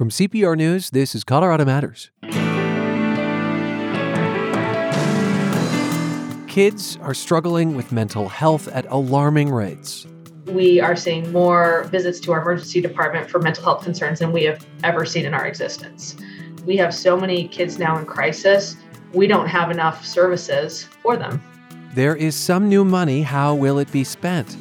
From CPR News, this is Colorado Matters. Kids are struggling with mental health at alarming rates. We are seeing more visits to our emergency department for mental health concerns than we have ever seen in our existence. We have so many kids now in crisis, we don't have enough services for them. There is some new money. How will it be spent?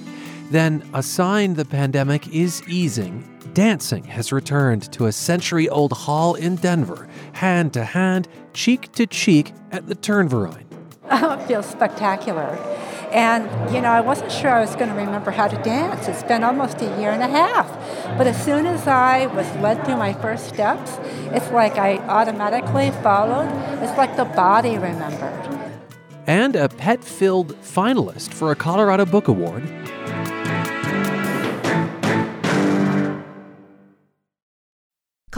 Then, a sign the pandemic is easing. Dancing has returned to a century old hall in Denver, hand to hand, cheek to cheek at the Turnverein. Oh, it feels spectacular. And, you know, I wasn't sure I was going to remember how to dance. It's been almost a year and a half. But as soon as I was led through my first steps, it's like I automatically followed. It's like the body remembered. And a pet filled finalist for a Colorado Book Award.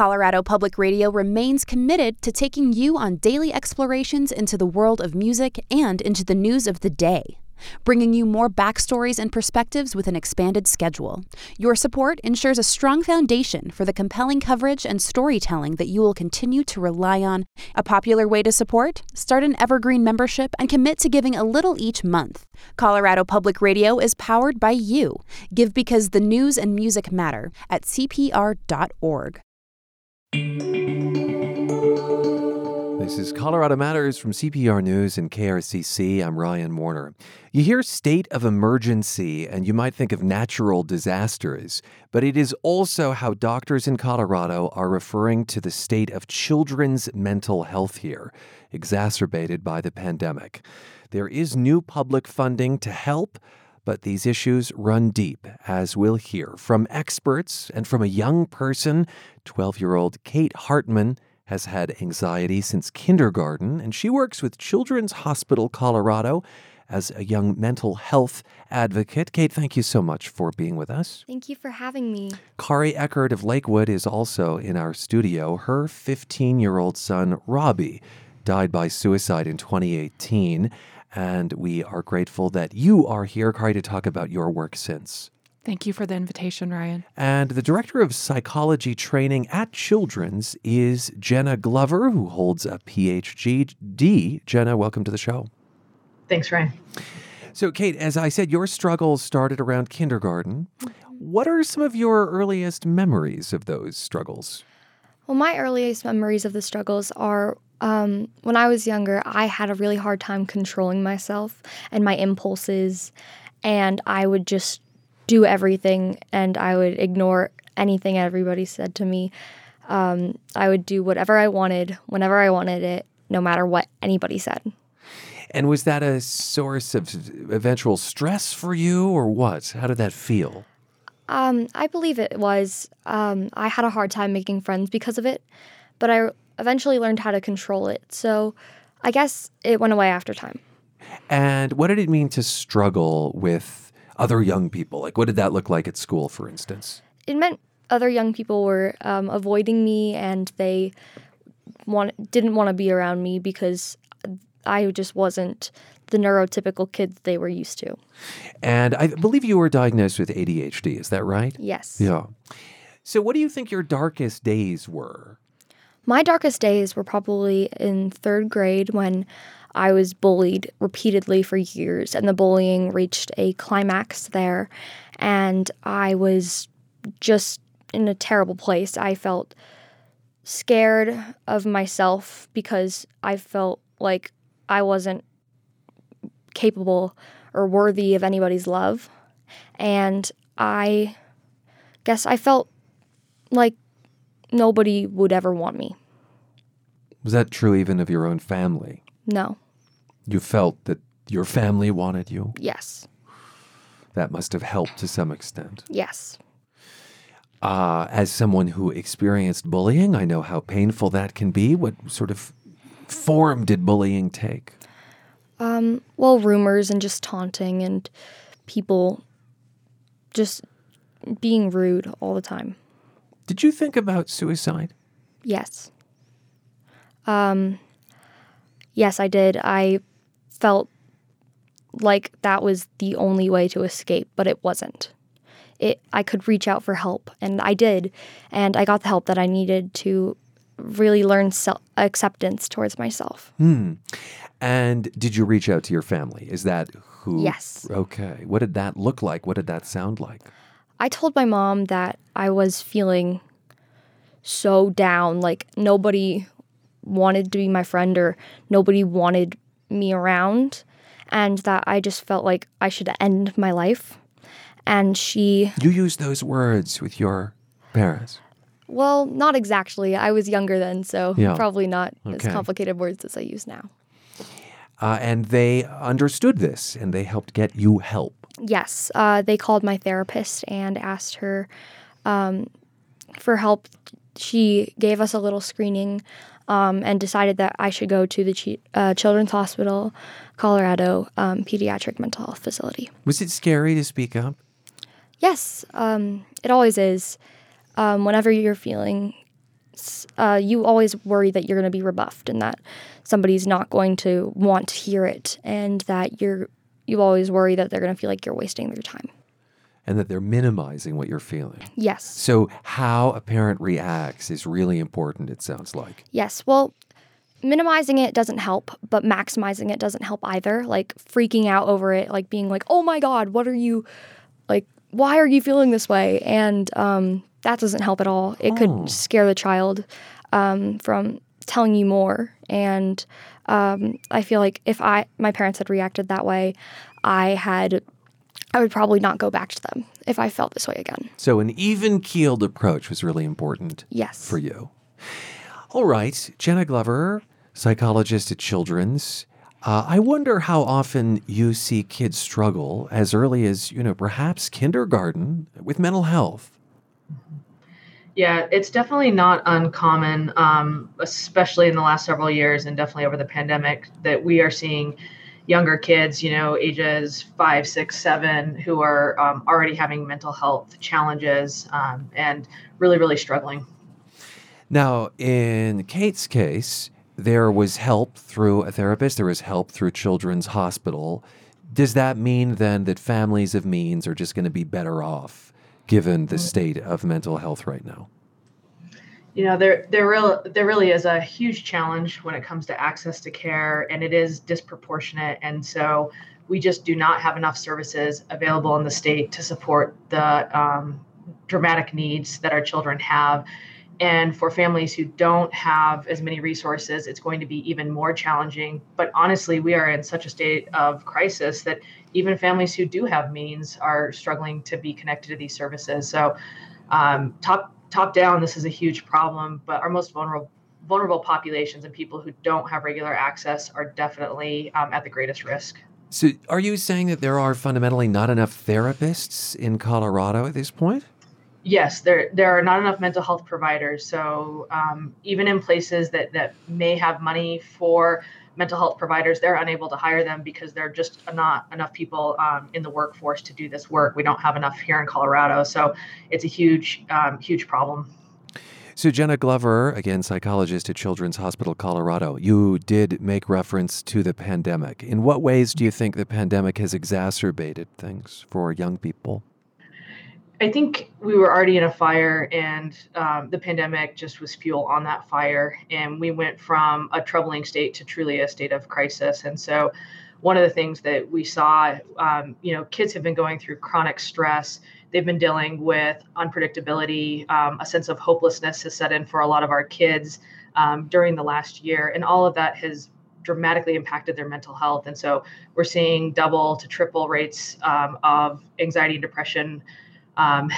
Colorado Public Radio remains committed to taking you on daily explorations into the world of music and into the news of the day, bringing you more backstories and perspectives with an expanded schedule. Your support ensures a strong foundation for the compelling coverage and storytelling that you will continue to rely on. A popular way to support? Start an evergreen membership and commit to giving a little each month. Colorado Public Radio is powered by you. Give because the news and music matter at cpr.org. This is Colorado Matters from CPR News and KRCC. I'm Ryan Warner. You hear state of emergency and you might think of natural disasters, but it is also how doctors in Colorado are referring to the state of children's mental health here, exacerbated by the pandemic. There is new public funding to help, but these issues run deep, as we'll hear from experts and from a young person. 12 year old Kate Hartman has had anxiety since kindergarten, and she works with Children's Hospital Colorado as a young mental health advocate. Kate, thank you so much for being with us. Thank you for having me. Kari Eckert of Lakewood is also in our studio. Her 15 year old son, Robbie, died by suicide in 2018. And we are grateful that you are here, Kari, to talk about your work since. Thank you for the invitation, Ryan. And the director of psychology training at Children's is Jenna Glover, who holds a PhD. Jenna, welcome to the show. Thanks, Ryan. So, Kate, as I said, your struggles started around kindergarten. What are some of your earliest memories of those struggles? Well, my earliest memories of the struggles are um, when I was younger, I had a really hard time controlling myself and my impulses, and I would just do everything and I would ignore anything everybody said to me. Um, I would do whatever I wanted, whenever I wanted it, no matter what anybody said. And was that a source of eventual stress for you, or what? How did that feel? Um, I believe it was. Um, I had a hard time making friends because of it, but I eventually learned how to control it. So I guess it went away after time. And what did it mean to struggle with other young people? Like, what did that look like at school, for instance? It meant other young people were um, avoiding me and they want, didn't want to be around me because I just wasn't the neurotypical kid they were used to. And I believe you were diagnosed with ADHD, is that right? Yes. Yeah. So, what do you think your darkest days were? My darkest days were probably in third grade when I was bullied repeatedly for years, and the bullying reached a climax there. And I was just in a terrible place. I felt scared of myself because I felt like I wasn't capable or worthy of anybody's love. And I guess I felt like nobody would ever want me. Was that true even of your own family? No. You felt that your family wanted you? Yes. That must have helped to some extent. Yes. Uh, as someone who experienced bullying, I know how painful that can be. What sort of form did bullying take? Um, well, rumors and just taunting and people just being rude all the time. Did you think about suicide? Yes. Um, yes, I did. I felt like that was the only way to escape, but it wasn't. it I could reach out for help, and I did, and I got the help that I needed to really learn self acceptance towards myself. Hmm. And did you reach out to your family? Is that who? Yes. Okay. What did that look like? What did that sound like? I told my mom that I was feeling so down, like nobody wanted to be my friend or nobody wanted me around, and that I just felt like I should end my life. And she, You used those words with your parents. well, not exactly. I was younger then, so Yeah. probably not as complicated words as I use now. Uh, and they understood this and they helped get you help. Yes, uh, they called my therapist and asked her um, for help. She gave us a little screening um, and decided that I should go to the Chi- uh, Children's Hospital, Colorado um, Pediatric Mental Health Facility. Was it scary to speak up? Yes, um, it always is. Um, whenever you're feeling, uh, you always worry that you're going to be rebuffed and that somebody's not going to want to hear it, and that you're you always worry that they're going to feel like you're wasting their time. And that they're minimizing what you're feeling. Yes. So, how a parent reacts is really important, it sounds like. Yes. Well, minimizing it doesn't help, but maximizing it doesn't help either. Like freaking out over it, like being like, "Oh my god, what are you like why are you feeling this way?" And um that doesn't help at all. It Oh. could scare the child um from telling you more and um I feel like if I my parents had reacted that way, I had I would probably not go back to them if I felt this way again. So, an even keeled approach was really important Yes. for you. All right, Jenna Glover, psychologist at Children's. Uh, I wonder how often you see kids struggle as early as, you know, perhaps kindergarten with mental health. Yeah, it's definitely not uncommon, um, especially in the last several years and definitely over the pandemic, that we are seeing younger kids, you know, ages five, six, seven, who are um, already having mental health challenges um, and really, really struggling. Now, in Kate's case, there was help through a therapist, there was help through Children's Hospital. Does that mean then that families of means are just going to be better off given the state of mental health right now? you know there there real there really is a huge challenge when it comes to access to care and it is disproportionate and so we just do not have enough services available in the state to support the um, dramatic needs that our children have and for families who don't have as many resources it's going to be even more challenging but honestly we are in such a state of crisis that even families who do have means are struggling to be connected to these services so um, top top down, this is a huge problem, but our most vulnerable vulnerable populations and people who don't have regular access are definitely um, at the greatest risk. So, are you saying that there are fundamentally not enough therapists in Colorado at this point? Yes, there there are not enough mental health providers. So um, even in places that that may have money for mental health providers, they're unable to hire them because there are just not enough people um, in the workforce to do this work. We don't have enough here in Colorado, so it's a huge um, huge problem. So, Jenna Glover, again, psychologist at Children's Hospital Colorado, you did make reference to the pandemic. In what ways do you think the pandemic has exacerbated things for young people? I think we were already in a fire, and um, the pandemic just was fuel on that fire. And we went from a troubling state to truly a state of crisis. And so, one of the things that we saw, um, you know, kids have been going through chronic stress. They've been dealing with unpredictability. Um, a sense of hopelessness has set in for a lot of our kids um, during the last year. And all of that has dramatically impacted their mental health. And so, we're seeing double to triple rates um, of anxiety and depression um,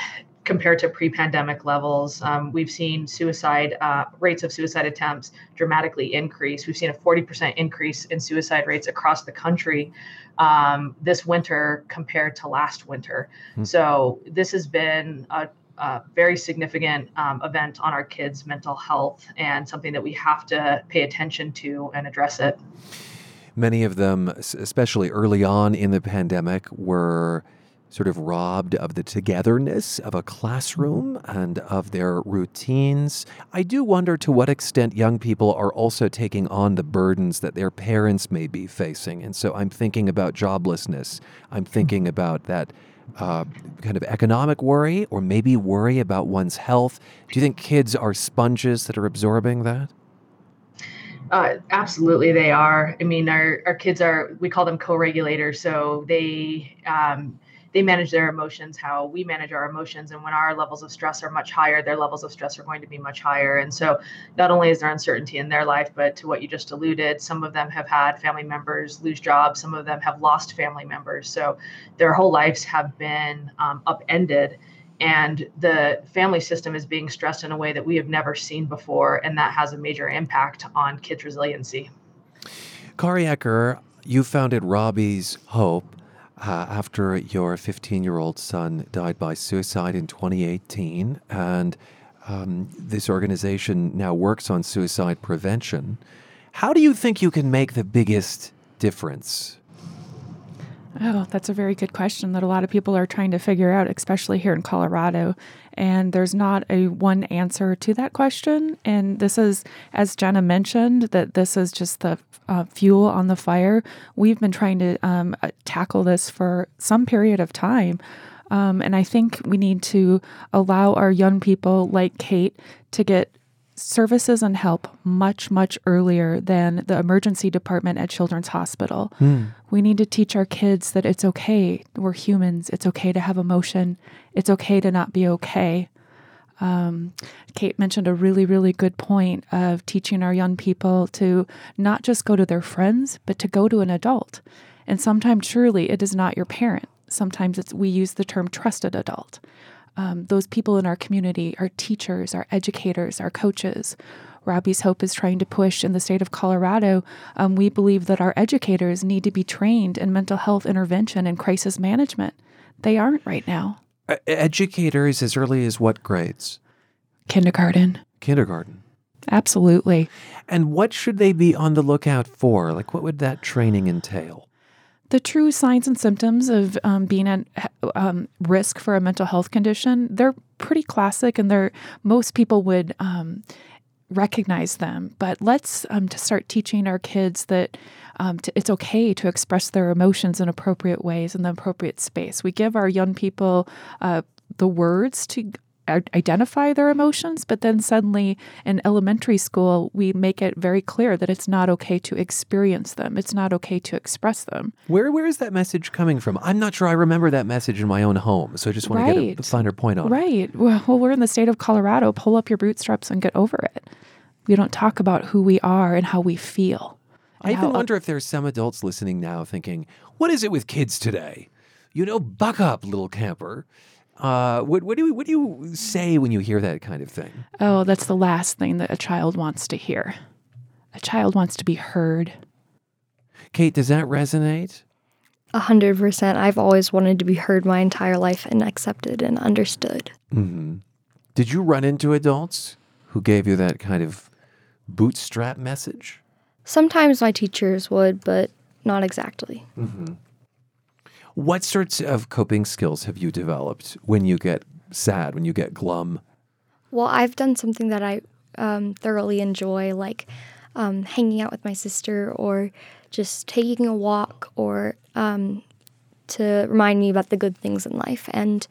compared to pre-pandemic levels. Um, we've seen suicide uh, rates of suicide attempts dramatically increase. We've seen a 40% increase in suicide rates across the country um, this winter compared to last winter. Hmm. So this has been a, a very significant um, event on our kids' mental health and something that we have to pay attention to and address it. Many of them, especially early on in the pandemic, were sort of robbed of the togetherness of a classroom and of their routines. I do wonder to what extent young people are also taking on the burdens that their parents may be facing. And so I'm thinking about joblessness. I'm thinking about that uh, kind of economic worry or maybe worry about one's health? Do you think kids are sponges that are absorbing that? Uh, absolutely, they are. I mean, our, our kids are, we call them co regulators. So they, um, they manage their emotions how we manage our emotions and when our levels of stress are much higher their levels of stress are going to be much higher. And so not only is there uncertainty in their life but to what you just alluded some of them have had family members lose jobs some of them have lost family members. So their whole lives have been um, upended and the family system is being stressed in a way that we have never seen before and that has a major impact on kids resiliency. Kari Eckert, you founded Robbie's Hope uh, after your 15 year old son died by suicide in 2018. And um, this organization now works on suicide prevention. How do you think you can make the biggest difference? Oh, that's a very good question that a lot of people are trying to figure out, especially here in Colorado. And there's not a one answer to that question. And this is, as Jenna mentioned, that this is just the uh, fuel on the fire. We've been trying to um, uh, tackle this for some period of time. Um, and I think we need to allow our young people like Kate to get services and help much, much earlier than the emergency department at Children's Hospital. Mm. We need to teach our kids that it's okay. We're humans. It's okay to have emotion. It's okay to not be okay. Um, Kate mentioned a really, really good point of teaching our young people to not just go to their friends, but to go to an adult. And sometimes, truly, it is not your parent. Sometimes it's we use the term trusted adult um, those people in our community, our teachers, our educators, our coaches. Robbie's Hope is trying to push in the state of Colorado. Um, we believe that our educators need to be trained in mental health intervention and crisis management. They aren't right now. Uh, educators as early as what grades? Kindergarten. Kindergarten. Absolutely. And what should they be on the lookout for? Like, what would that training entail? The true signs and symptoms of um, being at um, risk for a mental health condition they're pretty classic and they're most people would um, recognize them. But let's um, to start teaching our kids that um, to, it's okay to express their emotions in appropriate ways in the appropriate space. We give our young people uh, the words to identify their emotions, but then suddenly in elementary school, we make it very clear that it's not okay to experience them. It's not okay to express them. Where where is that message coming from? I'm not sure I remember that message in my own home, so I just want right. to get a finer point on right. it. Right. Well, well, we're in the state of Colorado. Pull up your bootstraps and get over it. We don't talk about who we are and how we feel. I even wonder if there's some adults listening now thinking, "What is it with kids today?" You know, buck up, little camper. Uh, what, what, do you, what do you say when you hear that kind of thing? Oh, that's the last thing that a child wants to hear. A child wants to be heard. Kate, does that resonate? A hundred percent. I've always wanted to be heard my entire life and accepted and understood. Mm-hmm. Did you run into adults who gave you that kind of bootstrap message? Sometimes my teachers would, but not exactly. Mm-hmm. What sorts of coping skills have you developed when you get sad, when you get glum? Well, I've done something that I um, thoroughly enjoy, like um, hanging out with my sister or just taking a walk or um, to remind me about the good things in life. And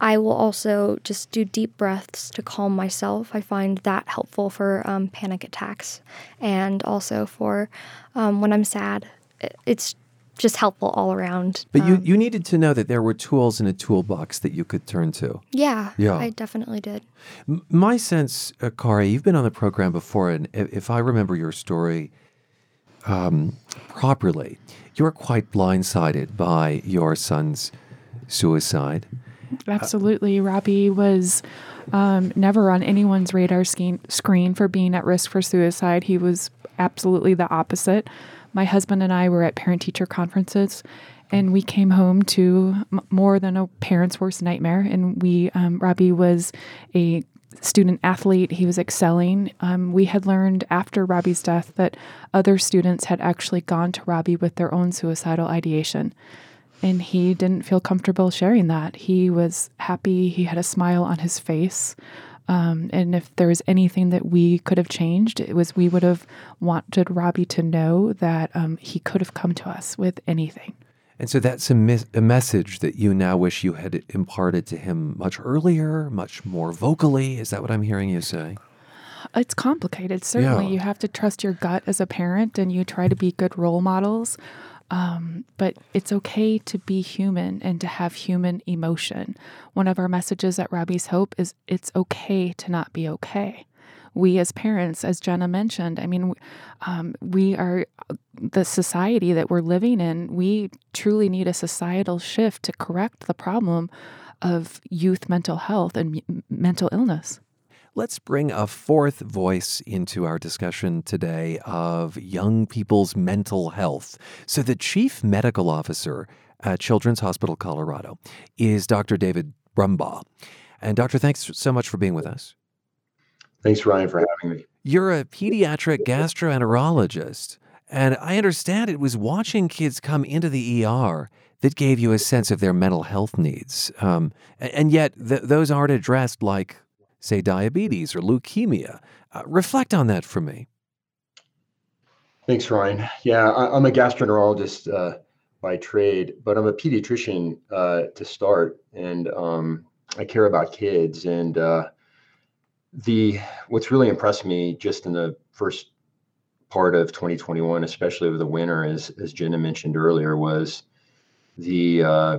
I will also just do deep breaths to calm myself. I find that helpful for um, panic attacks and also for um, when I'm sad. It's just helpful all around. But um, you, you needed to know that there were tools in a toolbox that you could turn to. Yeah, yeah. I definitely did. M- my sense, uh, Kari, you've been on the program before, and if, if I remember your story um, properly, you were quite blindsided by your son's suicide. Absolutely. Uh, Robbie was um, never on anyone's radar screen, screen for being at risk for suicide. He was absolutely the opposite my husband and I were at parent teacher conferences and we came home to more than a parent's worst nightmare. And we, um, Robbie was a student athlete. He was excelling. Um, we had learned after Robbie's death that other students had actually gone to Robbie with their own suicidal ideation. And he didn't feel comfortable sharing that. He was happy. He had a smile on his face. Um, and if there was anything that we could have changed, it was we would have wanted Robbie to know that um, he could have come to us with anything. And so that's a, mis- a message that you now wish you had imparted to him much earlier, much more vocally. Is that what I'm hearing you say? It's complicated. Certainly, Yeah. you have to trust your gut as a parent and you try to be good role models. Um, but it's okay to be human and to have human emotion. One of our messages at Robbie's Hope is it's okay to not be okay. We as parents, as Jenna mentioned, I mean, um, we are the society that we're living in. We truly need a societal shift to correct the problem of youth mental health and mental illness. Let's bring a fourth voice into our discussion today of young people's mental health. So, the chief medical officer at Children's Hospital Colorado is Dr. David Brumbaugh. And, Doctor, thanks so much for being with us. Thanks, Ryan, for having me. You're a pediatric gastroenterologist, and I understand it was watching kids come into the ER that gave you a sense of their mental health needs. Um, and yet, th- those aren't addressed like, say, diabetes or leukemia. Uh, reflect on that for me. Thanks, Ryan. Yeah, I, I'm a gastroenterologist uh, by trade, but I'm a pediatrician uh, to start, and um, I care about kids. And uh, the what's really impressed me just in the first part of 2021, especially over the winter, as as Jenna mentioned earlier, was the uh,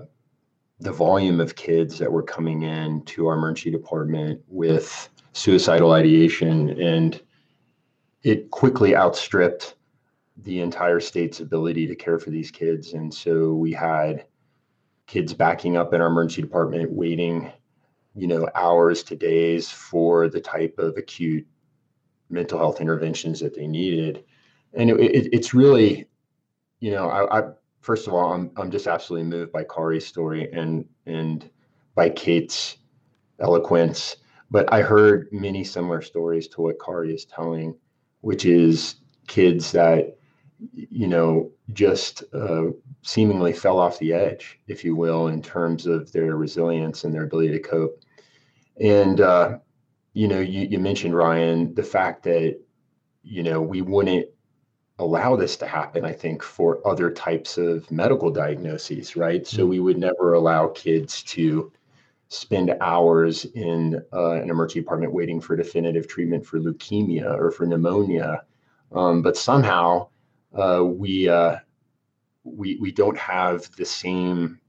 the volume of kids that were coming in to our emergency department with suicidal ideation, and it quickly outstripped the entire state's ability to care for these kids. And so we had kids backing up in our emergency department, waiting, you know, hours to days for the type of acute mental health interventions that they needed. And it, it, it's really, you know, I, I first of all, I'm I'm just absolutely moved by Kari's story and and by Kate's eloquence. But I heard many similar stories to what Kari is telling, which is kids that you know, just uh, seemingly fell off the edge, if you will, in terms of their resilience and their ability to cope. And, uh, you know, you, you mentioned, Ryan, the fact that, you know, we wouldn't allow this to happen, I think, for other types of medical diagnoses, right? So we would never allow kids to spend hours in uh, an emergency department waiting for definitive treatment for leukemia or for pneumonia. Um, but somehow, uh, we uh, we we don't have the same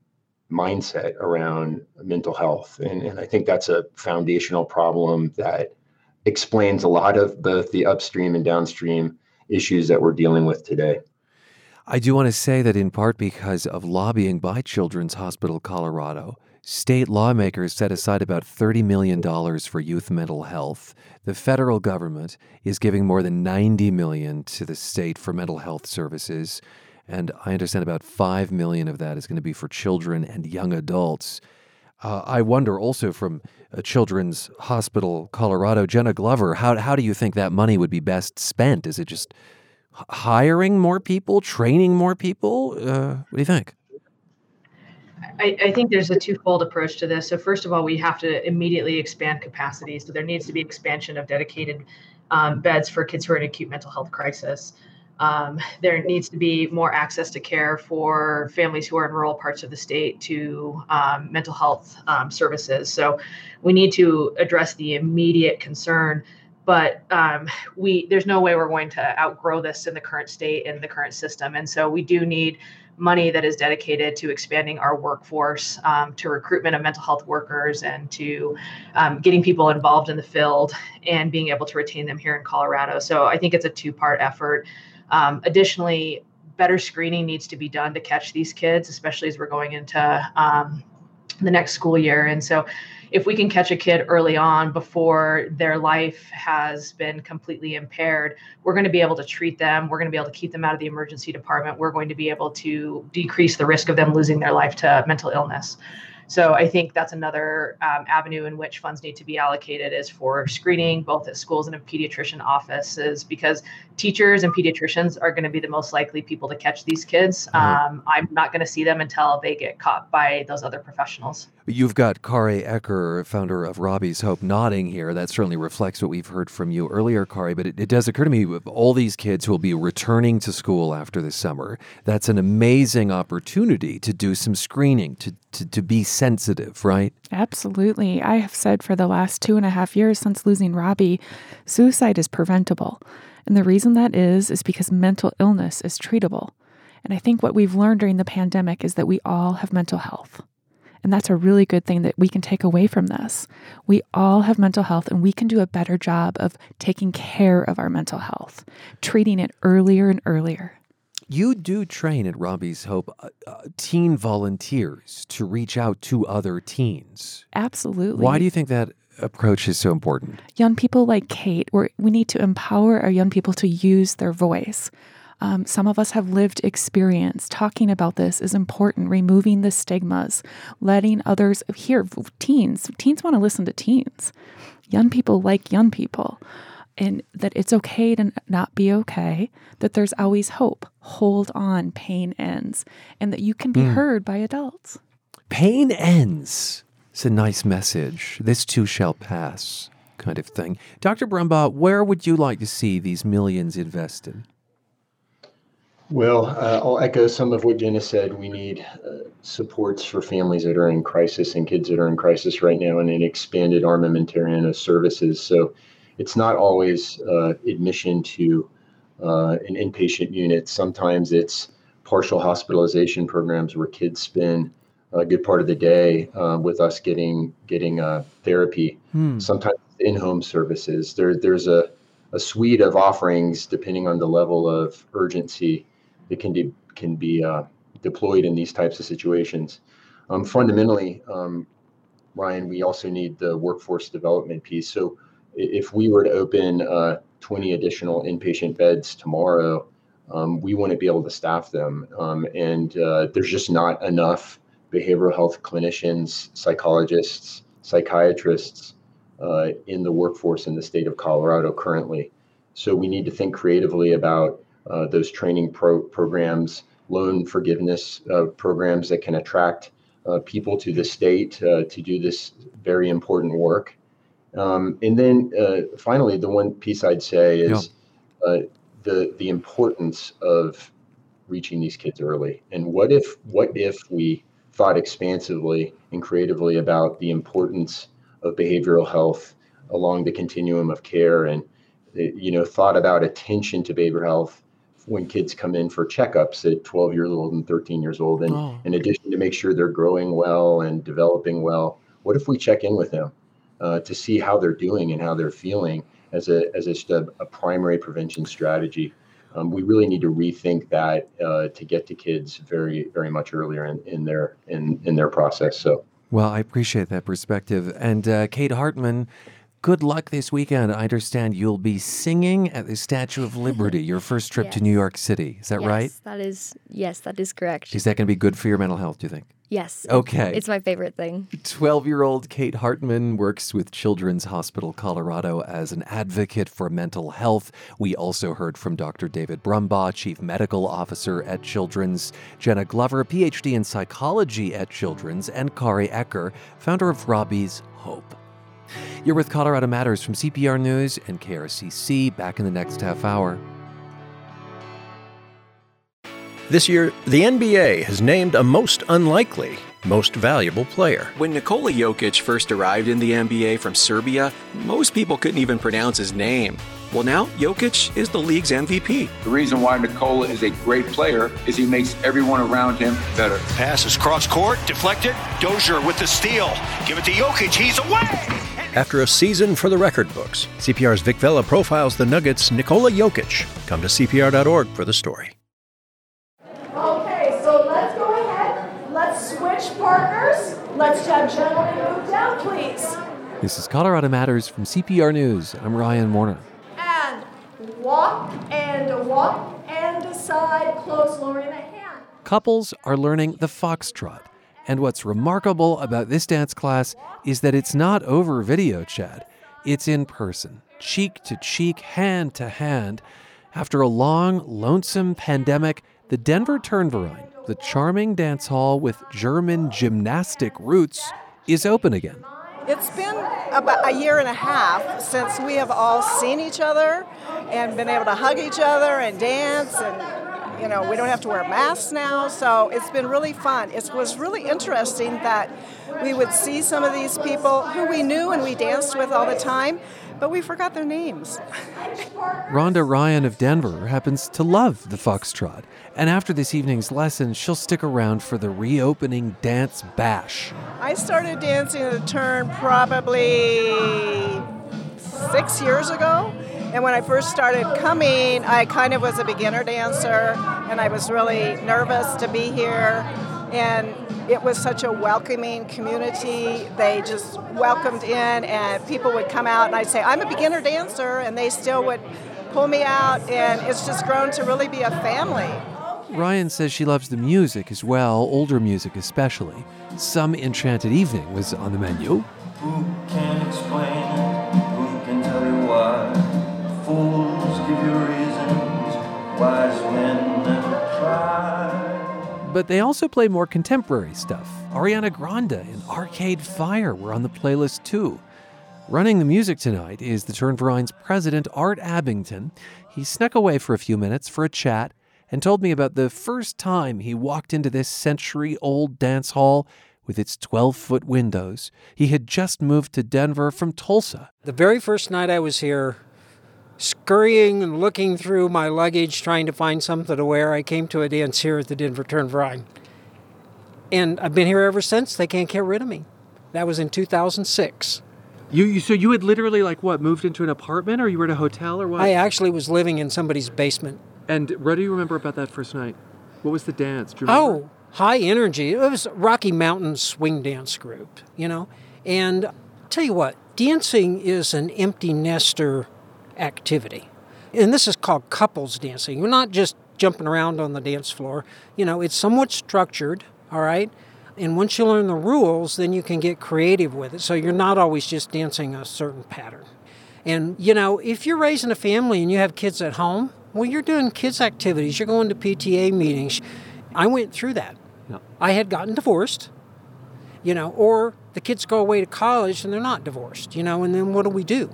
mindset around mental health, and and I think that's a foundational problem that explains a lot of both the upstream and downstream issues that we're dealing with today. I do want to say that in part because of lobbying by Children's Hospital Colorado, state lawmakers set aside about $30 million for youth mental health. The federal government is giving more than 90 million to the state for mental health services. And I understand about 5 million of that is going to be for children and young adults. Uh, I wonder also from uh, Children's Hospital Colorado, Jenna Glover, how, how do you think that money would be best spent? Is it just h- hiring more people, training more people? Uh, what do you think? I, I think there's a twofold approach to this. So first of all, we have to immediately expand capacity. So there needs to be expansion of dedicated um, beds for kids who are in acute mental health crisis. Um, there needs to be more access to care for families who are in rural parts of the state to um, mental health um, services. So we need to address the immediate concern but um, we there's no way we're going to outgrow this in the current state and the current system. And so we do need money that is dedicated to expanding our workforce um, to recruitment of mental health workers and to um, getting people involved in the field and being able to retain them here in colorado. So i think it's a two part effort um, additionally better screening needs to be done to catch these kids especially as we're going into um, the next school year and so if we can catch a kid early on before their life has been completely impaired, we're going to be able to treat them. We're going to be able to keep them out of the emergency department. We're going to be able to decrease the risk of them losing their life to mental illness. So I think that's another um, avenue in which funds need to be allocated is for screening, both at schools and in pediatrician offices, because teachers and pediatricians are going to be the most likely people to catch these kids. Um, I'm not going to see them until they get caught by those other professionals. You've got Kari Eckert, founder of Robbie's Hope, nodding here. That certainly reflects what we've heard from you earlier, Kari. But it, it does occur to me with all these kids who will be returning to school after the summer, that's an amazing opportunity to do some screening, to, to, to be sensitive, right? Absolutely. I have said for the last two and a half years since losing Robbie, suicide is preventable. And the reason that is, is because mental illness is treatable. And I think what we've learned during the pandemic is that we all have mental health. And that's a really good thing that we can take away from this. We all have mental health, and we can do a better job of taking care of our mental health, treating it earlier and earlier. You do train at Robbie's Hope uh, uh, teen volunteers to reach out to other teens. Absolutely. Why do you think that approach is so important? Young people like Kate, we we need to empower our young people to use their voice. Um, some of us have lived experience. Talking about this is important, removing the stigmas, letting others hear. Teens, teens want to listen to teens. Young people like young people. And that it's okay to not be okay, that there's always hope. Hold on, pain ends, and that you can be Mm. heard by adults. Pain ends. It's a nice message. This too shall pass, kind of thing. Dr. Brumbaugh, where would you like to see these millions invested? Well, uh, I'll echo some of what Jenna said. We need uh, supports for families that are in crisis and kids that are in crisis right now, and an expanded armamentarium of services. So it's not always uh, admission to uh, an inpatient unit. Sometimes it's partial hospitalization programs where kids spend a good part of the day uh, with us getting getting uh, therapy. Hmm. Sometimes in-home services. There, there's a, a suite of offerings depending on the level of urgency that can be can be uh, deployed in these types of situations. Um, fundamentally, um, Ryan, we also need the workforce development piece. So if we were to open uh, 20 additional inpatient beds tomorrow, um, we wouldn't be able to staff them, um, and uh, there's just not enough behavioral health clinicians, psychologists, psychiatrists uh, in the workforce in the state of Colorado currently. So we need to think creatively about uh, those training pro- programs, loan forgiveness uh, programs that can attract uh, people to the state uh, to do this very important work. Um, and then uh, finally, the one piece I'd say is uh, the the importance of reaching these kids early. And what if what if we thought expansively and creatively about the importance of behavioral health along the continuum of care and you know thought about attention to behavioral health when kids come in for checkups at 12 years old and 13 years old and Oh. in addition to make sure they're growing well and developing well what if we check in with them uh, to see how they're doing and how they're feeling as a as a, just a, a primary prevention strategy um, we really need to rethink that uh, to get to kids very very much earlier in, in their in in their process so Well, I appreciate that perspective. And uh, Kate Hartman, good luck this weekend. I understand you'll be singing at the Statue of Liberty, your first trip to New York City. Is that right? Yes, That is yes, that is correct. Is that going to be good for your mental health, do you think? yes. Okay. It's my favorite thing. 12 year old Kate Hartman works with Children's Hospital Colorado as an advocate for mental health. We also heard from Dr. David Brumbaugh, Chief Medical Officer at Children's, Jenna Glover, PhD in psychology at Children's, and Kari Eckert, founder of Robbie's Hope. You're with Colorado Matters from CPR News and KRCC. Back in the next half hour. This year, the NBA has named a most unlikely, most valuable player. When Nikola Jokic first arrived in the NBA from Serbia, most people couldn't even pronounce his name. Well, now Jokic is the league's MVP. The reason why Nikola is a great player is he makes everyone around him better. Passes cross court, deflected. Dozier with the steal. Give it to Jokic. He's away. After a season for the record books, CPR's Vic Vela profiles the Nuggets' Nikola Jokic. Come to CPR.org for the story. Okay, so let's go ahead. Let's switch partners. Let's have gentlemen move down, please. This is Colorado Matters from CPR News. I'm Ryan Warner. And walk and walk and decide. Close lowering the hand. Couples are learning the foxtrot. And what's remarkable about this dance class is that it's not over video chat, it's in person, cheek to cheek, hand to hand. After a long, lonesome pandemic, the Denver Turnverein, the charming dance hall with German gymnastic roots, is open again. It's been about a year and a half since we have all seen each other and been able to hug each other and dance and you know we don't have to wear masks now so it's been really fun it was really interesting that we would see some of these people who we knew and we danced with all the time but we forgot their names. Rhonda Ryan of Denver happens to love the foxtrot, and after this evening's lesson, she'll stick around for the reopening dance bash. I started dancing the turn probably six years ago. And when I first started coming, I kind of was a beginner dancer, and I was really nervous to be here. And it was such a welcoming community. They just welcomed in, and people would come out, and I'd say, I'm a beginner dancer, and they still would pull me out, and it's just grown to really be a family. Ryan says she loves the music as well, older music especially. Some Enchanted Evening was on the menu. Who can explain but they also play more contemporary stuff. Ariana Grande and Arcade Fire were on the playlist too. Running the music tonight is the Turnvereins president, Art Abington. He snuck away for a few minutes for a chat and told me about the first time he walked into this century old dance hall with its 12 foot windows. He had just moved to Denver from Tulsa. The very first night I was here, scurrying and looking through my luggage trying to find something to wear, I came to a dance here at the Denver Turnverein. And I've been here ever since. They can't get rid of me. That was in 2006. You, you so you had literally like what moved into an apartment or you were at a hotel or what? I actually was living in somebody's basement. And what do you remember about that first night? What was the dance? Oh, high energy. It was Rocky Mountain swing dance group, you know. And I'll tell you what, dancing is an empty nester activity. And this is called couples dancing. You're not just jumping around on the dance floor. You know, it's somewhat structured, all right? And once you learn the rules, then you can get creative with it. So you're not always just dancing a certain pattern. And, you know, if you're raising a family and you have kids at home, well, you're doing kids' activities, you're going to PTA meetings. I went through that. I had gotten divorced, you know, or the kids go away to college and they're not divorced, you know, and then what do we do?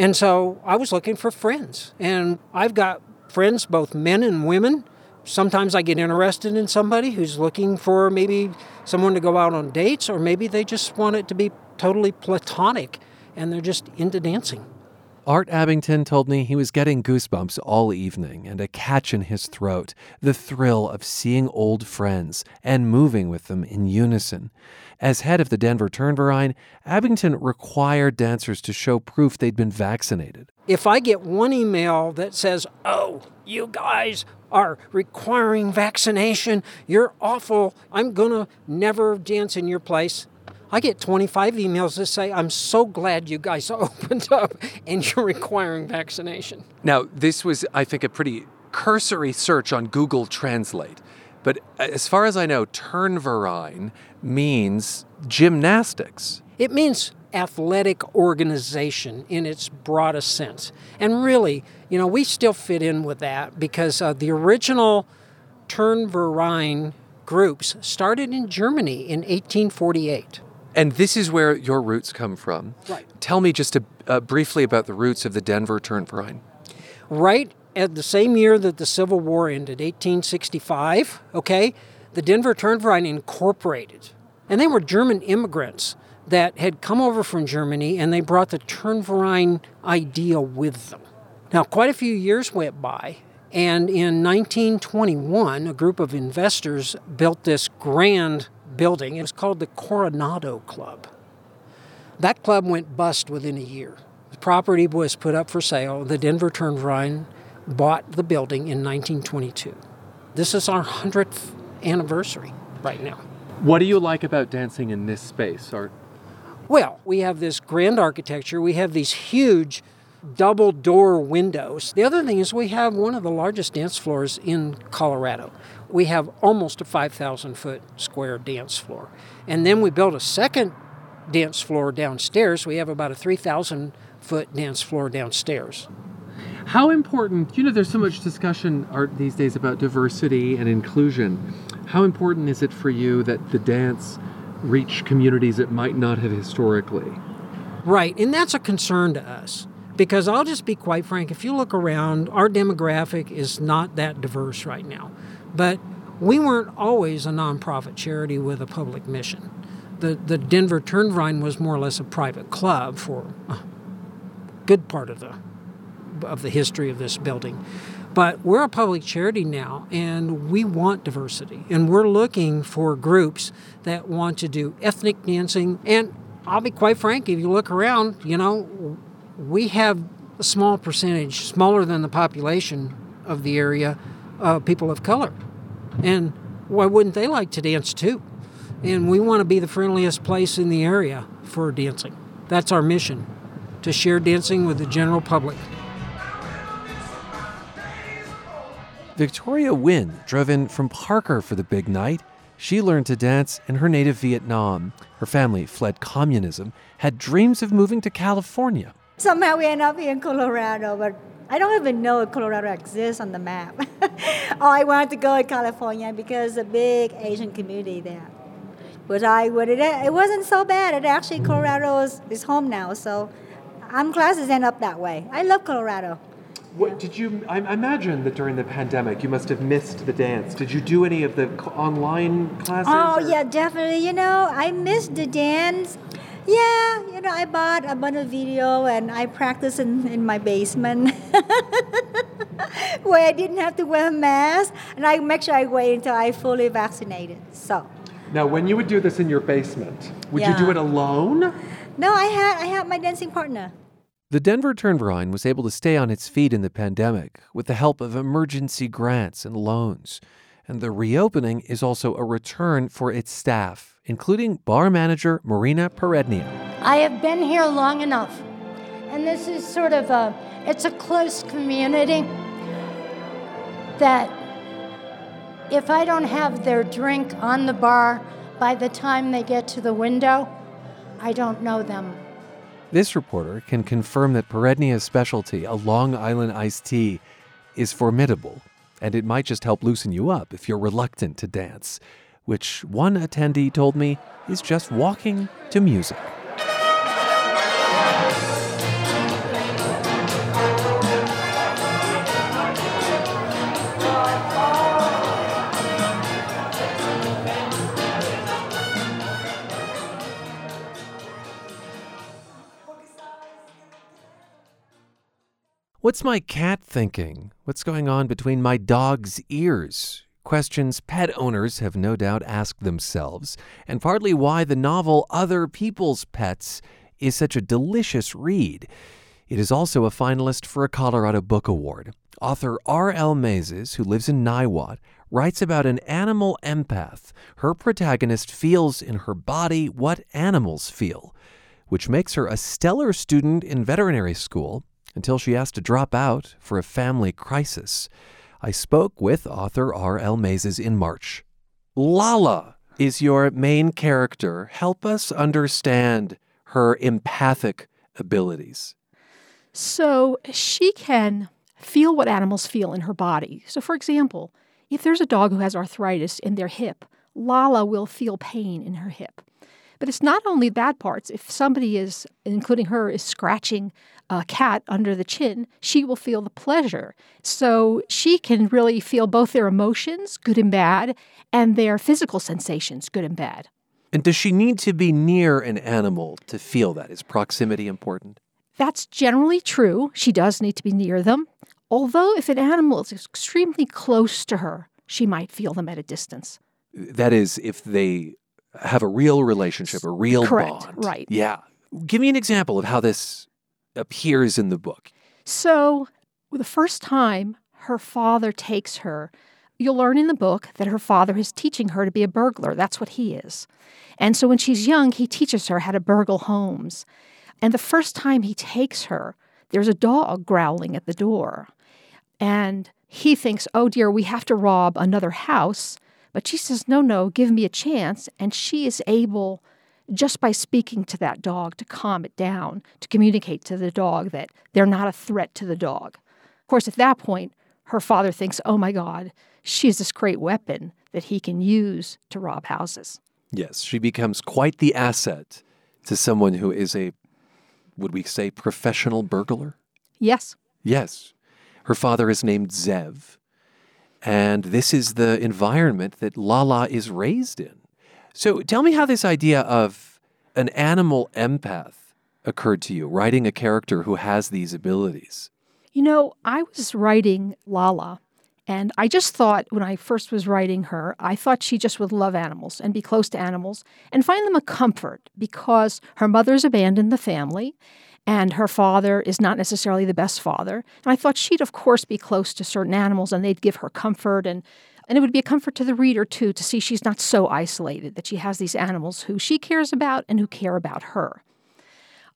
And so I was looking for friends. And I've got friends, both men and women. Sometimes I get interested in somebody who's looking for maybe someone to go out on dates, or maybe they just want it to be totally platonic and they're just into dancing. Art Abington told me he was getting goosebumps all evening and a catch in his throat, the thrill of seeing old friends and moving with them in unison. As head of the Denver Turnverein, Abington required dancers to show proof they'd been vaccinated. If I get one email that says, oh, you guys are requiring vaccination, you're awful, I'm to never dance in your place, I get 25 emails that say, I'm so glad you guys opened up and you're requiring vaccination. Now, this was, I think, a pretty cursory search on Google Translate. But as far as I know, Turnverein means gymnastics. It means athletic organization in its broadest sense. And really, you know, we still fit in with that because uh, the original Turnverein groups started in Germany in 1848. And this is where your roots come from. Right. Tell me just a, uh, briefly about the roots of the Denver Turnverein. Right at the same year that the Civil War ended, 1865, okay, the Denver Turnverein incorporated. And they were German immigrants that had come over from Germany and they brought the Turnverein idea with them. Now, quite a few years went by, and in 1921, a group of investors built this grand building. It was called the Coronado Club. That club went bust within a year. The property was put up for sale. The Denver Turnverein bought the building in 1922. This is our 100th anniversary right now. What do you like about dancing in this space, Art? Well, we have this grand architecture. We have these huge double door windows. The other thing is we have one of the largest dance floors in Colorado. We have almost a 5,000 foot square dance floor. And then we built a second dance floor downstairs. We have about a 3,000 foot dance floor downstairs. How important, you know, there's so much discussion art these days about diversity and inclusion. How important is it for you that the dance reach communities it might not have historically. Right, and that's a concern to us because I'll just be quite frank. If you look around, our demographic is not that diverse right now. But we weren't always a nonprofit charity with a public mission. The, the Denver Turnverein was more or less a private club for a good part of the, of the history of this building. But we're a public charity now, and we want diversity. And we're looking for groups that want to do ethnic dancing. And I'll be quite frank, if you look around, you know, we have a small percentage, smaller than the population of the area, uh, people of color. And why wouldn't they like to dance too? And we want to be the friendliest place in the area for dancing. That's our mission to share dancing with the general public. Victoria Wynn drove in from Parker for the big night. She learned to dance in her native Vietnam. Her family fled communism, had dreams of moving to California. Somehow we end up here in Colorado, but I don't even know if Colorado exists on the map. oh, I wanted to go to California because a big Asian community there. But I, but it, it wasn't so bad. It actually Colorado is, is home now, so I'm glad end up that way. I love Colorado. What did you? I imagine that during the pandemic, you must have missed the dance. Did you do any of the online classes? Oh or? yeah, definitely. You know, I missed the dance. Yeah, you know, I bought a bunch of video and I practiced in, in my basement where I didn't have to wear a mask, and I make sure I wait until I fully vaccinated. So. Now, when you would do this in your basement, would Yeah. you do it alone? No, I had I had my dancing partner. The Denver Turnverein was able to stay on its feet in the pandemic with the help of emergency grants and loans. And the reopening is also a return for its staff, including bar manager Marina Perednia. I have been here long enough, and this is sort of a it's a close community that if I don't have their drink on the bar by the time they get to the window, I don't know them. This reporter can confirm that Perednia's specialty, a Long Island iced tea, is formidable, and it might just help loosen you up if you're reluctant to dance, which one attendee told me is just walking to music. What's my cat thinking? What's going on between my dog's ears? Questions pet owners have no doubt asked themselves, and partly why the novel Other People's Pets is such a delicious read. It is also a finalist for a Colorado Book Award. Author R.L. Maizes, who lives in Niwot, writes about an animal empath. Her protagonist feels in her body what animals feel, which makes her a stellar student in veterinary school until she has to drop out for a family crisis. I spoke with author R.L. Maizes in March. Lala is your main character. Help us understand her empathic abilities. So she can feel what animals feel in her body. So, for example, if there's a dog who has arthritis in their hip, Lala will feel pain in her hip. But it's not only bad parts. If somebody is, including her, is scratching a cat under the chin, she will feel the pleasure. So she can really feel both their emotions, good and bad, and their physical sensations, good and bad. And does she need to be near an animal to feel that? Is proximity important? That's generally true. She does need to be near them. Although, if an animal is extremely close to her, she might feel them at a distance. That is, if they have a real relationship, a real Correct, bond. right. Yeah. Give me an example of how this appears in the book. So, the first time her father takes her, you'll learn in the book that her father is teaching her to be a burglar. That's what he is. And so, when she's young, he teaches her how to burgle homes. And the first time he takes her, there's a dog growling at the door. And he thinks, oh dear, we have to rob another house. But she says, no, no, give me a chance. And she is able, just by speaking to that dog, to calm it down, to communicate to the dog that they're not a threat to the dog. Of course, at that point, her father thinks, oh my God, she has this great weapon that he can use to rob houses. Yes, she becomes quite the asset to someone who is a, would we say, professional burglar? Yes. Yes. Her father is named Zev. And this is the environment that Lala is raised in. So tell me how this idea of an animal empath occurred to you, writing a character who has these abilities. You know, I was writing Lala, and I just thought when I first was writing her, I thought she just would love animals and be close to animals and find them a comfort because her mother's abandoned the family and her father is not necessarily the best father. And I thought she'd, of course, be close to certain animals and they'd give her comfort. And, and it would be a comfort to the reader, too, to see she's not so isolated, that she has these animals who she cares about and who care about her.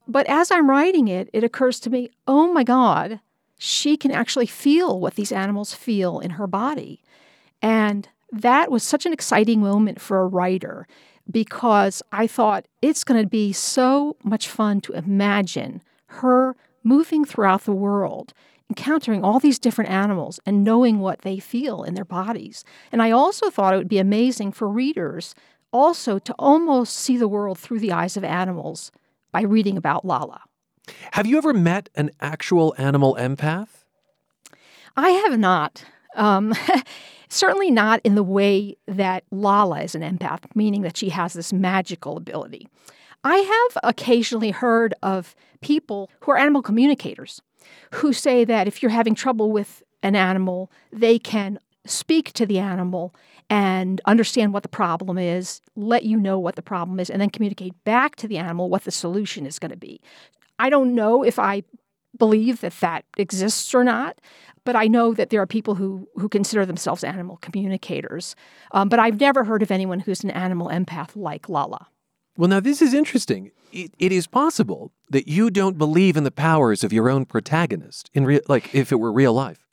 But as I'm writing it, it occurs to me oh my God, she can actually feel what these animals feel in her body. And that was such an exciting moment for a writer because I thought it's going to be so much fun to imagine her moving throughout the world, encountering all these different animals and knowing what they feel in their bodies. And I also thought it would be amazing for readers also to almost see the world through the eyes of animals by reading about Lala. Have you ever met an actual animal empath? I have not. Um, certainly not in the way that Lala is an empath, meaning that she has this magical ability. I have occasionally heard of people who are animal communicators who say that if you're having trouble with an animal, they can speak to the animal and understand what the problem is, let you know what the problem is, and then communicate back to the animal what the solution is going to be. I don't know if I believe that that exists or not, but I know that there are people who who consider themselves animal communicators. Um, but I've never heard of anyone who's an animal empath like Lala. Well, now this is interesting. It, it is possible that you don't believe in the powers of your own protagonist in real, like if it were real life.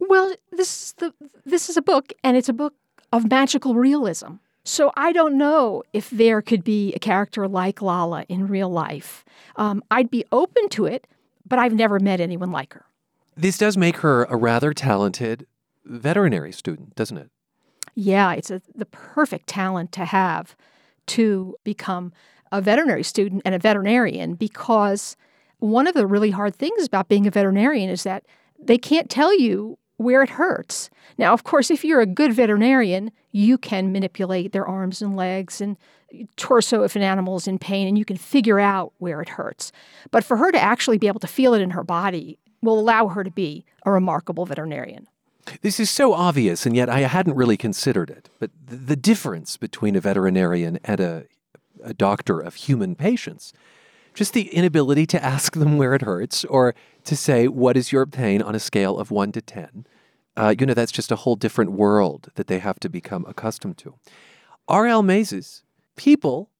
Well, this is the this is a book, and it's a book of magical realism. So I don't know if there could be a character like Lala in real life. Um, I'd be open to it, but I've never met anyone like her. This does make her a rather talented veterinary student, doesn't it? Yeah, it's a, the perfect talent to have to become a veterinary student and a veterinarian because one of the really hard things about being a veterinarian is that they can't tell you where it hurts. Now, of course, if you're a good veterinarian, you can manipulate their arms and legs and torso if an animal is in pain, and you can figure out where it hurts. But for her to actually be able to feel it in her body will allow her to be a remarkable veterinarian. This is so obvious, and yet I hadn't really considered it. But the difference between a veterinarian and a, a doctor of human patients just the inability to ask them where it hurts or to say, What is your pain on a scale of one to 10? Uh, you know, that's just a whole different world that they have to become accustomed to. R.L. Maizes, people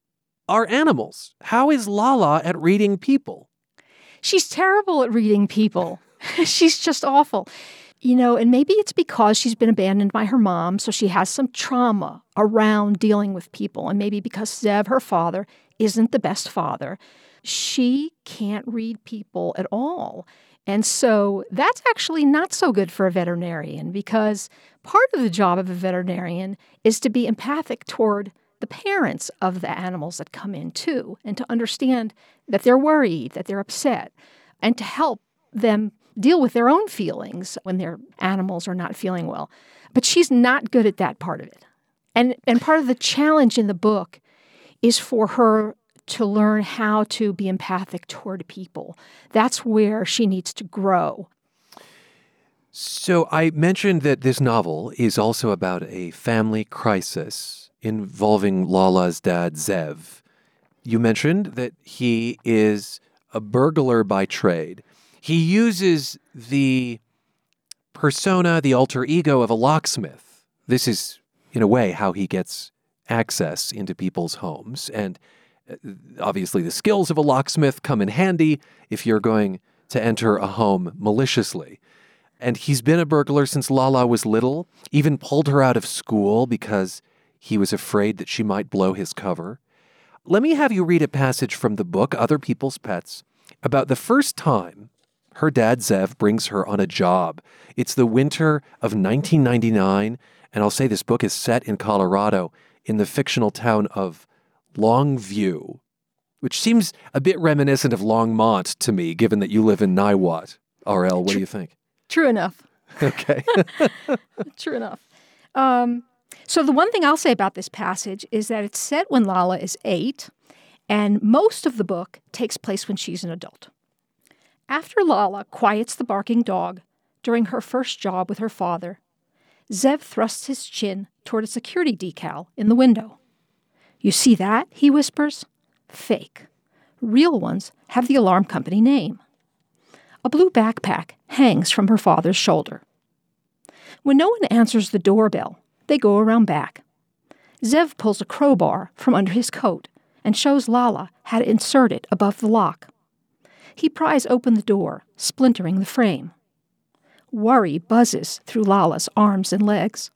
are animals. How is Lala at reading people? She's terrible at reading people. she's just awful. You know, and maybe it's because she's been abandoned by her mom, so she has some trauma around dealing with people. And maybe because Zev, her father, isn't the best father she can't read people at all. And so that's actually not so good for a veterinarian because part of the job of a veterinarian is to be empathic toward the parents of the animals that come in too, and to understand that they're worried, that they're upset, and to help them deal with their own feelings when their animals are not feeling well. But she's not good at that part of it. And, and part of the challenge in the book is for her to learn how to be empathic toward people. That's where she needs to grow. So, I mentioned that this novel is also about a family crisis involving Lala's dad, Zev. You mentioned that he is a burglar by trade. He uses the persona, the alter ego of a locksmith. This is, in a way, how he gets access into people's homes. And uh, obviously, the skills of a locksmith come in handy if you're going to enter a home maliciously. And he's been a burglar since Lala was little, even pulled her out of school because he was afraid that she might blow his cover. Let me have you read a passage from the book, Other People's Pets, about the first time her dad, Zev, brings her on a job. It's the winter of 1999, and I'll say this book is set in Colorado in the fictional town of Longview, which seems a bit reminiscent of Longmont to me, given that you live in Niwot. RL, what do you think? True enough. Okay. True enough. Um, so, the one thing I'll say about this passage is that it's set when Lala is eight, and most of the book takes place when she's an adult. After Lala quiets the barking dog during her first job with her father, Zev thrusts his chin toward a security decal in the window. You see that? he whispers. Fake. Real ones have the alarm company name. A blue backpack hangs from her father's shoulder. When no one answers the doorbell, they go around back. Zev pulls a crowbar from under his coat and shows Lala how to insert it above the lock. He pries open the door, splintering the frame. Worry buzzes through Lala's arms and legs,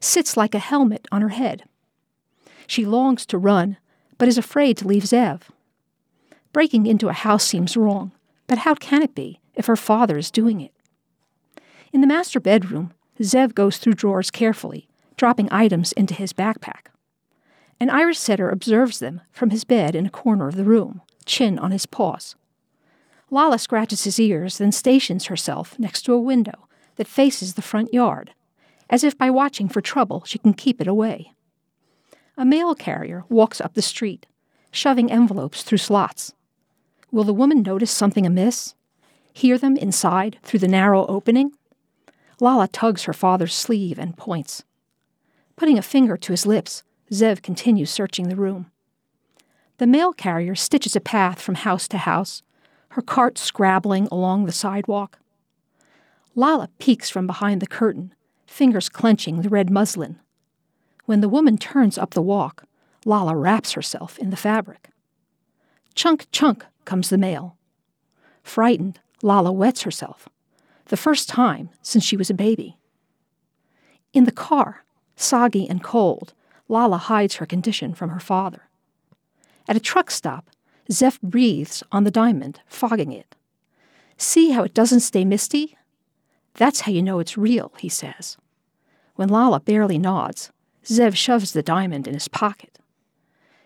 sits like a helmet on her head. She longs to run, but is afraid to leave Zev. Breaking into a house seems wrong, but how can it be if her father is doing it? In the master bedroom, Zev goes through drawers carefully, dropping items into his backpack. An Irish setter observes them from his bed in a corner of the room, chin on his paws. Lala scratches his ears, then stations herself next to a window that faces the front yard, as if by watching for trouble she can keep it away. A mail carrier walks up the street, shoving envelopes through slots. Will the woman notice something amiss? Hear them inside through the narrow opening? Lala tugs her father's sleeve and points. Putting a finger to his lips, Zev continues searching the room. The mail carrier stitches a path from house to house, her cart scrabbling along the sidewalk. Lala peeks from behind the curtain, fingers clenching the red muslin. When the woman turns up the walk, Lala wraps herself in the fabric. Chunk, chunk comes the mail. Frightened, Lala wets herself, the first time since she was a baby. In the car, soggy and cold, Lala hides her condition from her father. At a truck stop, Zev breathes on the diamond, fogging it. See how it doesn't stay misty? That's how you know it's real, he says. When Lala barely nods, Zev shoves the diamond in his pocket.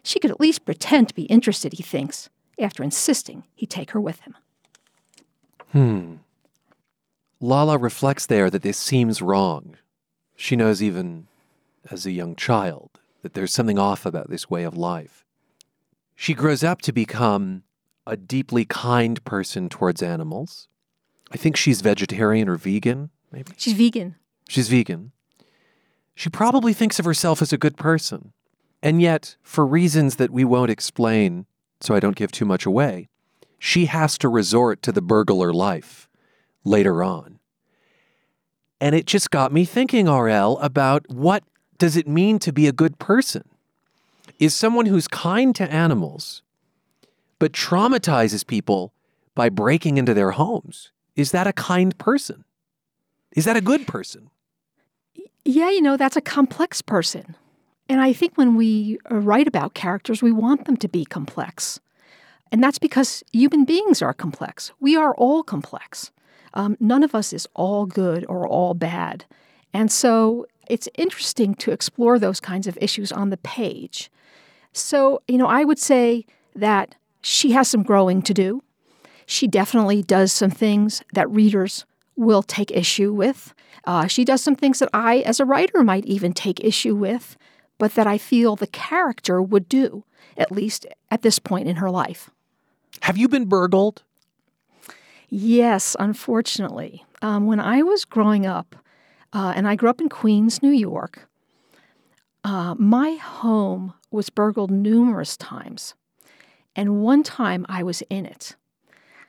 She could at least pretend to be interested, he thinks, after insisting he take her with him. Hmm. Lala reflects there that this seems wrong. She knows even as a young child that there's something off about this way of life. She grows up to become a deeply kind person towards animals. I think she's vegetarian or vegan, maybe. She's vegan. She's vegan. She probably thinks of herself as a good person. And yet, for reasons that we won't explain, so I don't give too much away, she has to resort to the burglar life later on. And it just got me thinking, RL, about what does it mean to be a good person? Is someone who's kind to animals but traumatizes people by breaking into their homes, is that a kind person? Is that a good person? Yeah, you know, that's a complex person. And I think when we write about characters, we want them to be complex. And that's because human beings are complex. We are all complex. Um, none of us is all good or all bad. And so it's interesting to explore those kinds of issues on the page. So, you know, I would say that she has some growing to do. She definitely does some things that readers will take issue with. Uh, she does some things that I, as a writer, might even take issue with, but that I feel the character would do, at least at this point in her life. Have you been burgled? Yes, unfortunately. Um, when I was growing up, uh, and I grew up in Queens, New York, uh, my home was burgled numerous times. And one time I was in it.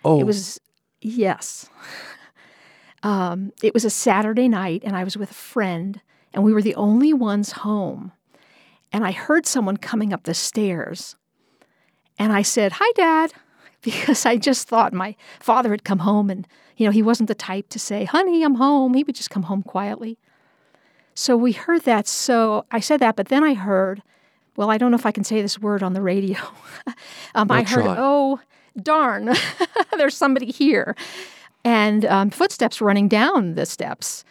Oh. It was, yes. Um, it was a Saturday night, and I was with a friend, and we were the only ones home. And I heard someone coming up the stairs. And I said, Hi, Dad, because I just thought my father had come home, and, you know, he wasn't the type to say, Honey, I'm home. He would just come home quietly. So we heard that. So I said that, but then I heard, well, I don't know if I can say this word on the radio. um, I heard, oh, darn, there's somebody here and um, footsteps running down the steps.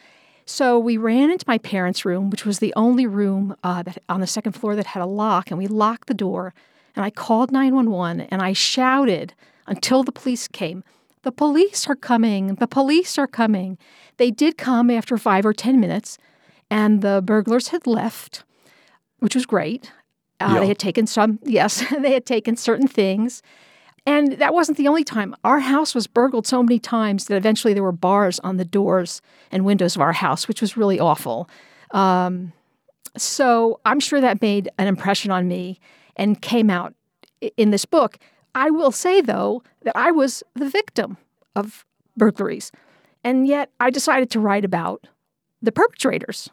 So we ran into my parents' room, which was the only room uh, that on the second floor that had a lock, and we locked the door. And I called 911 and I shouted until the police came. The police are coming. The police are coming. They did come after five or 10 minutes, and the burglars had left, which was great. Uh, Yeah. They had taken some, yes, they had taken certain things. And that wasn't the only time. Our house was burgled so many times that eventually there were bars on the doors and windows of our house, which was really awful. Um, so I'm sure that made an impression on me and came out in this book. I will say, though, that I was the victim of burglaries. And yet I decided to write about the perpetrators.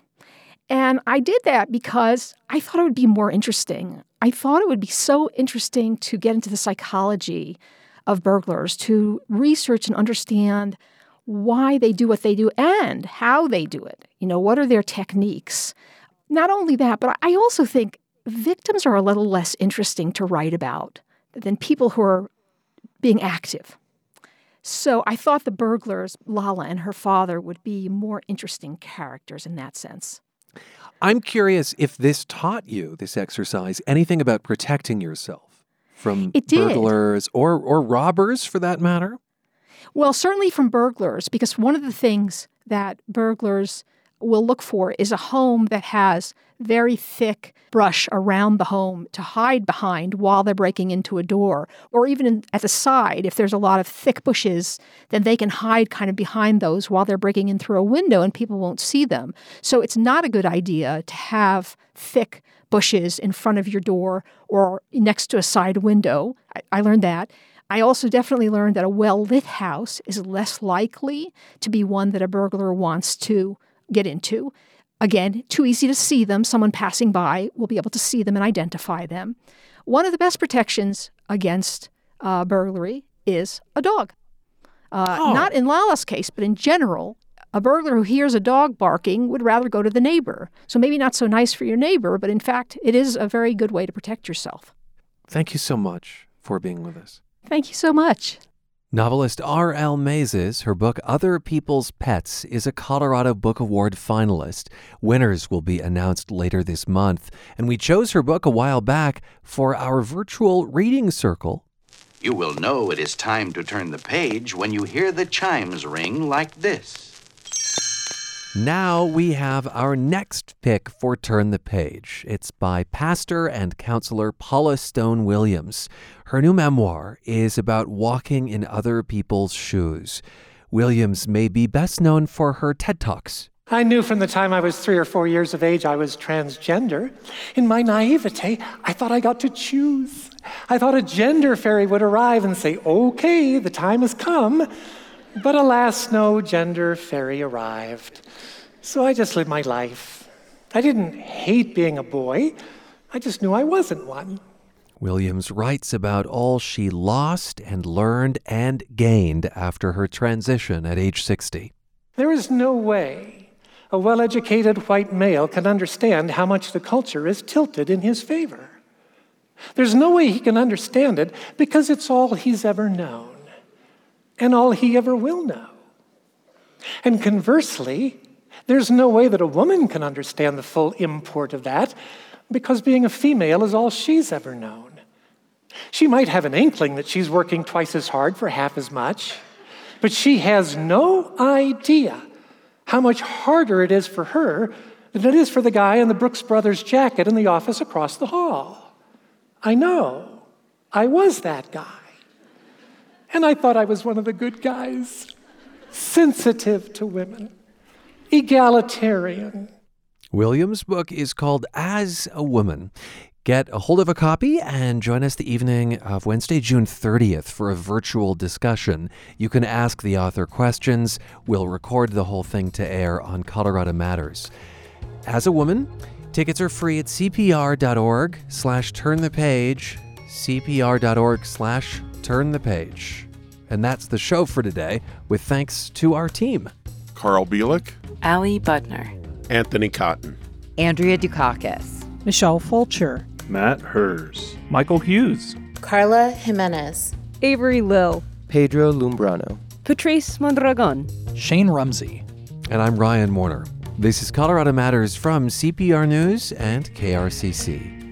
And I did that because I thought it would be more interesting. I thought it would be so interesting to get into the psychology of burglars, to research and understand why they do what they do and how they do it. You know, what are their techniques? Not only that, but I also think victims are a little less interesting to write about than people who are being active. So I thought the burglars, Lala and her father, would be more interesting characters in that sense. I'm curious if this taught you, this exercise, anything about protecting yourself from burglars or, or robbers for that matter. Well, certainly from burglars, because one of the things that burglars will look for is a home that has very thick brush around the home to hide behind while they're breaking into a door. Or even at the side, if there's a lot of thick bushes, then they can hide kind of behind those while they're breaking in through a window and people won't see them. So it's not a good idea to have thick bushes in front of your door or next to a side window. I, I learned that. I also definitely learned that a well lit house is less likely to be one that a burglar wants to get into. Again, too easy to see them. Someone passing by will be able to see them and identify them. One of the best protections against uh, burglary is a dog. Uh, Oh. Not in Lala's case, but in general, a burglar who hears a dog barking would rather go to the neighbor. So maybe not so nice for your neighbor, but in fact, it is a very good way to protect yourself. Thank you so much for being with us. Thank you so much. Novelist R.L. Maizes, her book Other People's Pets, is a Colorado Book Award finalist. Winners will be announced later this month, and we chose her book a while back for our virtual reading circle. You will know it is time to turn the page when you hear the chimes ring like this. Now we have our next pick for Turn the Page. It's by pastor and counselor Paula Stone Williams. Her new memoir is about walking in other people's shoes. Williams may be best known for her TED Talks. I knew from the time I was three or four years of age I was transgender. In my naivete, I thought I got to choose. I thought a gender fairy would arrive and say, okay, the time has come. But alas, no gender fairy arrived. So I just lived my life. I didn't hate being a boy, I just knew I wasn't one. Williams writes about all she lost and learned and gained after her transition at age 60. There is no way a well educated white male can understand how much the culture is tilted in his favor. There's no way he can understand it because it's all he's ever known and all he ever will know. And conversely, there's no way that a woman can understand the full import of that because being a female is all she's ever known. She might have an inkling that she's working twice as hard for half as much, but she has no idea how much harder it is for her than it is for the guy in the Brooks Brothers jacket in the office across the hall. I know. I was that guy. And I thought I was one of the good guys, sensitive to women, egalitarian. Williams' book is called As a Woman. Get a hold of a copy and join us the evening of Wednesday, June 30th for a virtual discussion. You can ask the author questions. We'll record the whole thing to air on Colorado Matters. As a woman, tickets are free at cpr.org slash turn the page, cpr.org slash turn the page. And that's the show for today, with thanks to our team. Carl Bielik, Allie Butner, Anthony Cotton, Andrea Dukakis, Michelle Fulcher, Matt Hers, Michael Hughes, Carla Jimenez, Avery Lill, Pedro Lumbrano, Patrice Mondragon, Shane Rumsey. And I'm Ryan Warner. This is Colorado Matters from CPR News and KRCC.